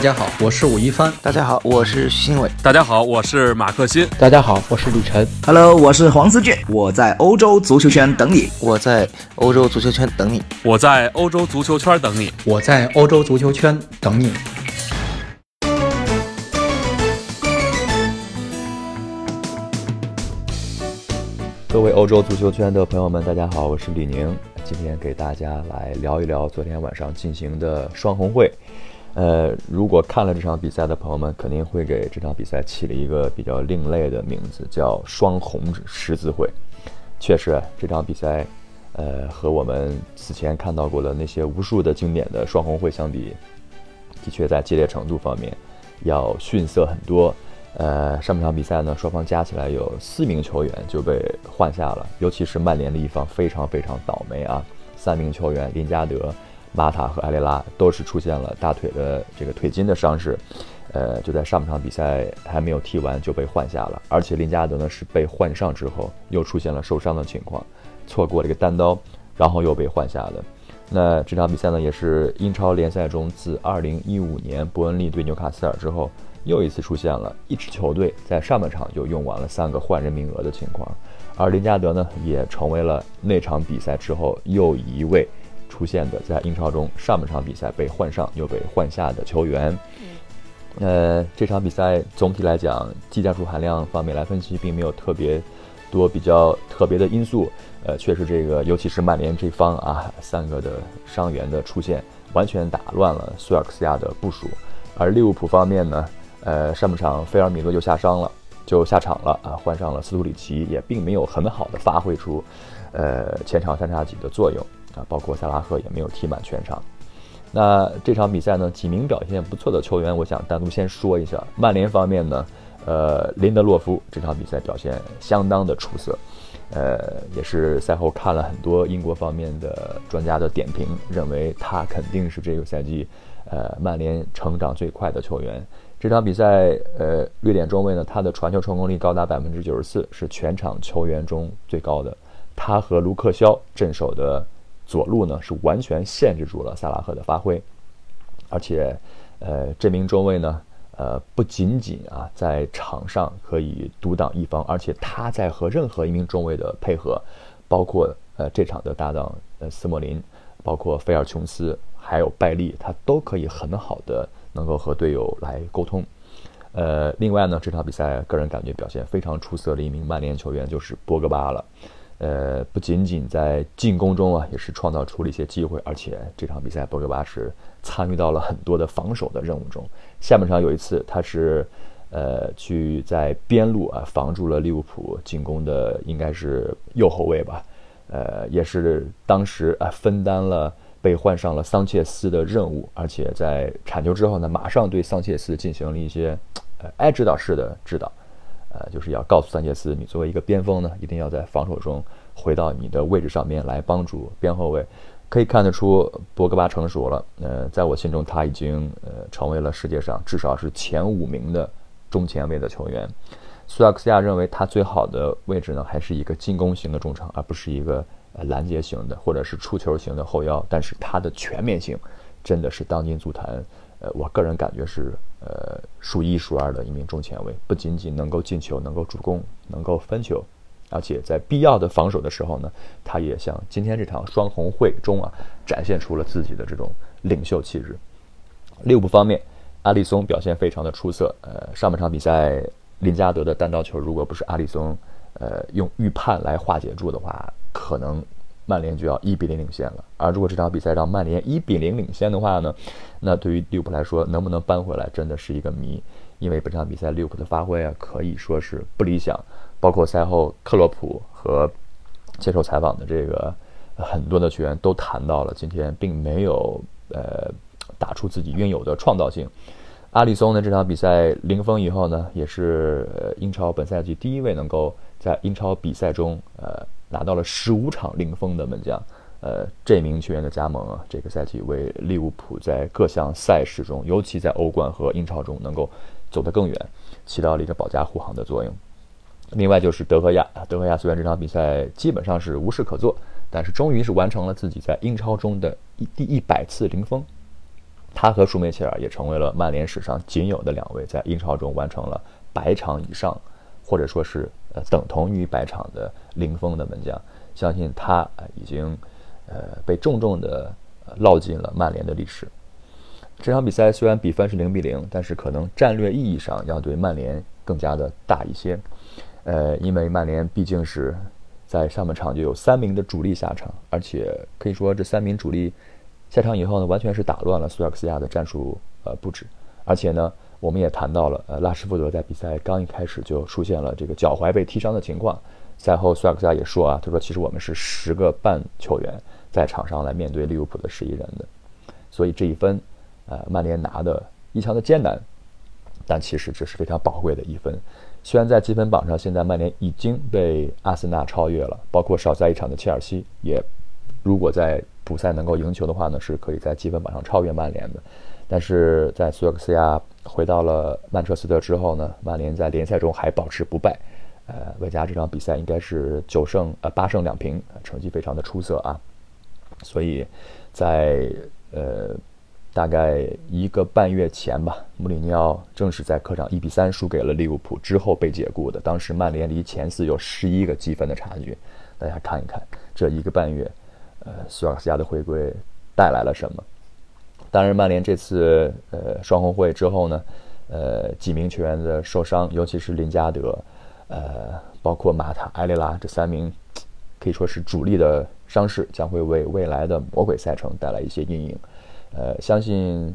大家好，我是武一帆。大家好，我是徐新伟。大家好，我是马克欣。大家好，我是李晨。Hello，我是黄思俊。我在欧洲足球圈等你。我在欧洲足球圈等你。我在欧洲足球圈等你。我在欧洲足球圈等你。各位欧洲足球圈的朋友们，大家好，我是李宁。今天给大家来聊一聊昨天晚上进行的双红会。呃，如果看了这场比赛的朋友们，肯定会给这场比赛起了一个比较另类的名字，叫“双红十字会”。确实，这场比赛，呃，和我们此前看到过的那些无数的经典的双红会相比，的确在激烈程度方面要逊色很多。呃，上半场比赛呢，双方加起来有四名球员就被换下了，尤其是曼联的一方非常非常倒霉啊，三名球员林加德。马塔和埃雷拉都是出现了大腿的这个腿筋的伤势，呃，就在上半场比赛还没有踢完就被换下了。而且林加德呢是被换上之后又出现了受伤的情况，错过了一个单刀，然后又被换下的。那这场比赛呢也是英超联赛中自2015年伯恩利对纽卡斯尔之后又一次出现了一支球队在上半场就用完了三个换人名额的情况，而林加德呢也成为了那场比赛之后又一位。出现的在英超中上半场比赛被换上又被换下的球员，呃，这场比赛总体来讲技战术含量方面来分析，并没有特别多比较特别的因素。呃，确实这个尤其是曼联这方啊，三个的伤员的出现，完全打乱了苏尔克斯亚的部署。而利物浦方面呢，呃，上半场菲尔米诺就下伤了，就下场了啊，换上了斯图里奇，也并没有很好的发挥出呃前场三叉戟的作用。啊，包括萨拉赫也没有踢满全场。那这场比赛呢，几名表现不错的球员，我想单独先说一下。曼联方面呢，呃，林德洛夫这场比赛表现相当的出色，呃，也是赛后看了很多英国方面的专家的点评，认为他肯定是这个赛季，呃，曼联成长最快的球员。这场比赛，呃，瑞典中卫呢，他的传球成功率高达百分之九十四，是全场球员中最高的。他和卢克肖镇守的。左路呢是完全限制住了萨拉赫的发挥，而且，呃，这名中卫呢，呃，不仅仅啊在场上可以独挡一方，而且他在和任何一名中卫的配合，包括呃这场的搭档呃斯莫林，包括菲尔琼斯，还有拜利，他都可以很好的能够和队友来沟通。呃，另外呢，这场比赛个人感觉表现非常出色的一名曼联球员就是博格巴了。呃，不仅仅在进攻中啊，也是创造出了一些机会，而且这场比赛博格巴是参与到了很多的防守的任务中。下半场有一次，他是呃去在边路啊防住了利物浦进攻的，应该是右后卫吧，呃，也是当时啊分担了被换上了桑切斯的任务，而且在铲球之后呢，马上对桑切斯进行了一些呃挨指导式的指导。呃，就是要告诉桑切斯，你作为一个边锋呢，一定要在防守中回到你的位置上面来帮助边后卫。可以看得出，博格巴成熟了。呃，在我心中，他已经呃成为了世界上至少是前五名的中前卫的球员。苏亚克斯亚认为他最好的位置呢，还是一个进攻型的中场，而不是一个呃拦截型的或者是出球型的后腰。但是他的全面性真的是当今足坛。呃，我个人感觉是，呃，数一数二的一名中前卫，不仅仅能够进球，能够助攻，能够分球，而且在必要的防守的时候呢，他也像今天这场双红会中啊，展现出了自己的这种领袖气质。利物浦方面，阿里松表现非常的出色。呃，上半场比赛，林加德的单刀球，如果不是阿里松，呃，用预判来化解住的话，可能。曼联就要一比零领先了，而如果这场比赛让曼联一比零领先的话呢，那对于利物浦来说，能不能扳回来真的是一个谜。因为本场比赛利物浦的发挥啊，可以说是不理想。包括赛后克洛普和接受采访的这个很多的球员都谈到了，今天并没有呃打出自己应有的创造性。阿里松呢这场比赛零封以后呢，也是英超本赛季第一位能够在英超比赛中呃。拿到了十五场零封的门将，呃，这名球员的加盟啊，这个赛季为利物浦在各项赛事中，尤其在欧冠和英超中能够走得更远，起到了一个保驾护航的作用。另外就是德赫亚，德赫亚虽然这场比赛基本上是无事可做，但是终于是完成了自己在英超中的一第一百次零封。他和舒梅切尔也成为了曼联史上仅有的两位在英超中完成了百场以上，或者说是呃等同于百场的零封的门将。相信他已经呃被重重的烙进了曼联的历史。这场比赛虽然比分是零比零，但是可能战略意义上要对曼联更加的大一些。呃，因为曼联毕竟是在上半场就有三名的主力下场，而且可以说这三名主力下场以后呢，完全是打乱了苏亚克斯亚的战术呃布置。而且呢，我们也谈到了，呃，拉什福德在比赛刚一开始就出现了这个脚踝被踢伤的情况。赛后苏亚克萨也说啊，他说其实我们是十个半球员在场上来面对利物浦的十一人的，所以这一分。呃，曼联拿的异常的艰难，但其实这是非常宝贵的一分。虽然在积分榜上，现在曼联已经被阿森纳超越了，包括少赛一场的切尔西也，如果在补赛能够赢球的话呢，是可以在积分榜上超越曼联的。但是在苏亚克斯亚回到了曼彻斯特之后呢，曼联在联赛中还保持不败。呃，外加这场比赛应该是九胜呃八胜两平，成绩非常的出色啊。所以在呃。大概一个半月前吧，穆里尼奥正是在客场一比三输给了利物浦之后被解雇的。当时曼联离前四有十一个积分的差距，大家看一看这一个半月，呃，苏尔克斯亚的回归带来了什么？当然，曼联这次呃双红会之后呢，呃几名球员的受伤，尤其是林加德，呃，包括马塔、埃雷拉这三名可以说是主力的伤势，将会为未来的魔鬼赛程带来一些阴影。呃，相信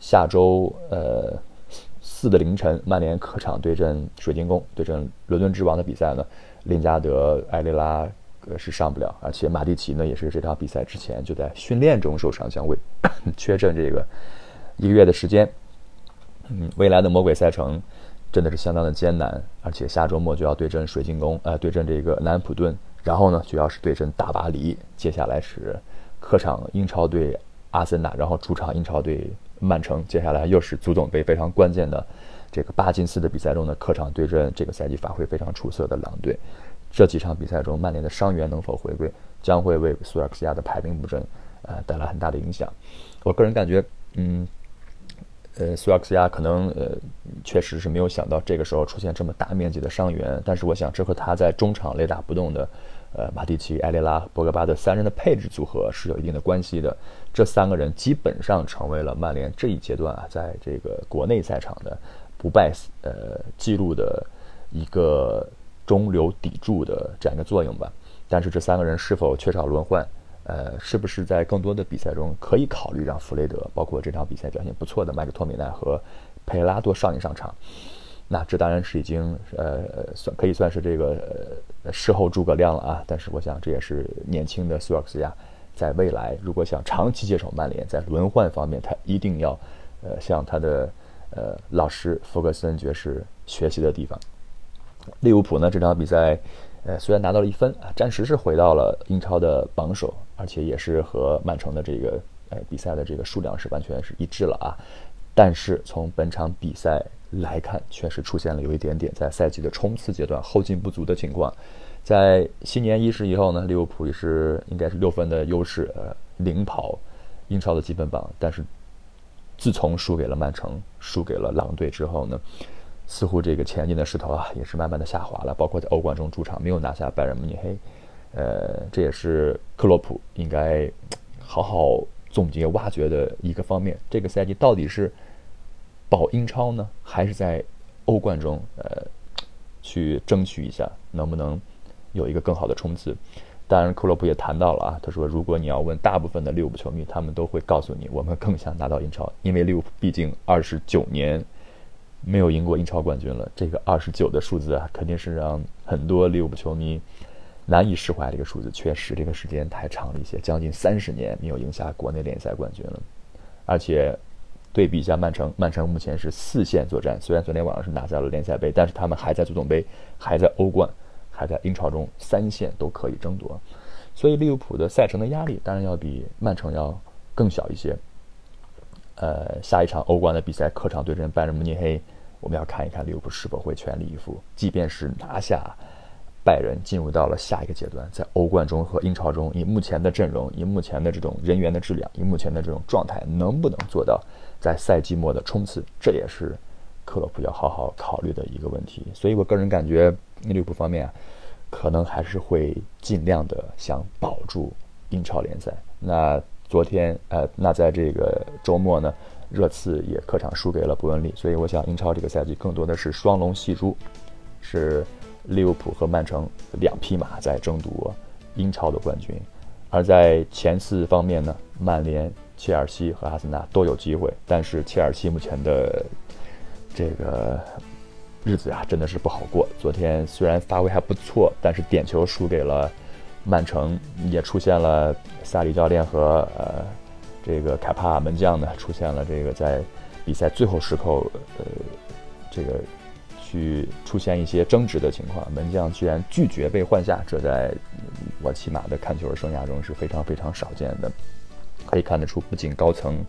下周呃四的凌晨，曼联客场对阵水晶宫，对阵伦敦之王的比赛呢，林加德、埃雷拉是上不了，而且马蒂奇呢也是这场比赛之前就在训练中受伤，将会 缺阵这个一个月的时间。嗯，未来的魔鬼赛程真的是相当的艰难，而且下周末就要对阵水晶宫，呃，对阵这个南安普顿，然后呢就要是对阵大巴黎，接下来是客场英超队。阿森纳，然后主场英超队曼城，接下来又是足总杯非常关键的这个巴金斯的比赛中的客场对阵这个赛季发挥非常出色的狼队。这几场比赛中，曼联的伤员能否回归，将会为苏亚克斯亚的排兵布阵呃带来很大的影响。我个人感觉，嗯，呃，苏亚克斯亚可能呃确实是没有想到这个时候出现这么大面积的伤员，但是我想这和他在中场雷打不动的。呃，马蒂奇、埃雷拉、博格巴的三人的配置组合是有一定的关系的。这三个人基本上成为了曼联这一阶段啊，在这个国内赛场的不败呃记录的一个中流砥柱的这样一个作用吧。但是这三个人是否缺少轮换？呃，是不是在更多的比赛中可以考虑让弗雷德，包括这场比赛表现不错的麦克托米奈和佩拉多上一上场？那这当然是已经呃算可以算是这个呃事后诸葛亮了啊！但是我想这也是年轻的苏尔克斯亚在未来如果想长期接手曼联，在轮换方面他一定要呃向他的呃老师弗格森爵士学习的地方。利物浦呢这场比赛呃虽然拿到了一分啊，暂时是回到了英超的榜首，而且也是和曼城的这个呃比赛的这个数量是完全是一致了啊。但是从本场比赛。来看，确实出现了有一点点在赛季的冲刺阶段后劲不足的情况。在新年伊始以后呢，利物浦也是应该是六分的优势，呃，领跑英超的积分榜。但是自从输给了曼城、输给了狼队之后呢，似乎这个前进的势头啊也是慢慢的下滑了。包括在欧冠中主场没有拿下拜仁慕尼黑，呃，这也是克洛普应该好好总结挖掘的一个方面。这个赛季到底是？保英超呢，还是在欧冠中，呃，去争取一下，能不能有一个更好的冲刺？当然，克洛普也谈到了啊，他说，如果你要问大部分的利物浦球迷，他们都会告诉你，我们更想拿到英超，因为利物浦毕竟二十九年没有赢过英超冠军了。这个二十九的数字啊，肯定是让很多利物浦球迷难以释怀的一个数字。确实，这个时间太长了一些，将近三十年没有赢下国内联赛冠军了，而且。对比一下曼城，曼城目前是四线作战，虽然昨天晚上是拿下了联赛杯，但是他们还在足总杯，还在欧冠，还在英超中三线都可以争夺，所以利物浦的赛程的压力当然要比曼城要更小一些。呃，下一场欧冠的比赛客场对阵拜仁慕尼黑，我们要看一看利物浦是否会全力以赴，即便是拿下拜仁进入到了下一个阶段，在欧冠中和英超中，以目前的阵容，以目前的这种人员的质量，以目前的这种状态，能不能做到在赛季末的冲刺？这也是克洛普要好好考虑的一个问题。所以我个人感觉，利物浦方面，可能还是会尽量的想保住英超联赛。那昨天，呃，那在这个周末呢，热刺也客场输给了伯恩利，所以我想英超这个赛季更多的是双龙戏珠，是。利物浦和曼城两匹马在争夺英超的冠军，而在前四方面呢，曼联、切尔西和阿森纳都有机会。但是切尔西目前的这个日子啊，真的是不好过。昨天虽然发挥还不错，但是点球输给了曼城，也出现了萨里教练和呃这个凯帕门将呢出现了这个在比赛最后时刻呃这个。去出现一些争执的情况，门将居然拒绝被换下，这在我起码的看球生涯中是非常非常少见的。可以看得出，不仅高层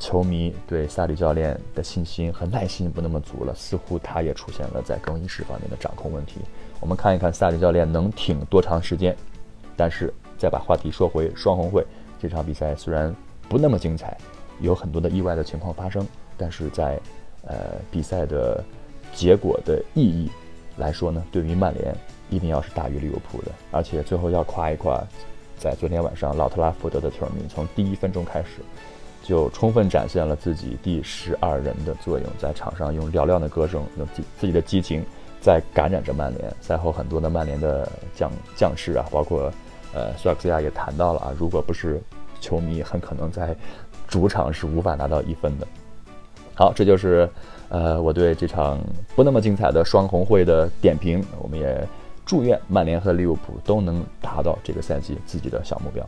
球迷对萨里教练的信心和耐心不那么足了，似乎他也出现了在更衣室方面的掌控问题。我们看一看萨里教练能挺多长时间。但是再把话题说回双红会这场比赛，虽然不那么精彩，有很多的意外的情况发生，但是在呃比赛的。结果的意义来说呢，对于曼联一定要是大于利物浦的。而且最后要夸一夸，在昨天晚上老特拉福德的球迷从第一分钟开始就充分展现了自己第十二人的作用，在场上用嘹亮的歌声，用自自己的激情在感染着曼联。赛后很多的曼联的将将士啊，包括呃苏亚克斯亚也谈到了啊，如果不是球迷，很可能在主场是无法拿到一分的。好，这就是。呃，我对这场不那么精彩的双红会的点评，我们也祝愿曼联和利物浦都能达到这个赛季自己的小目标。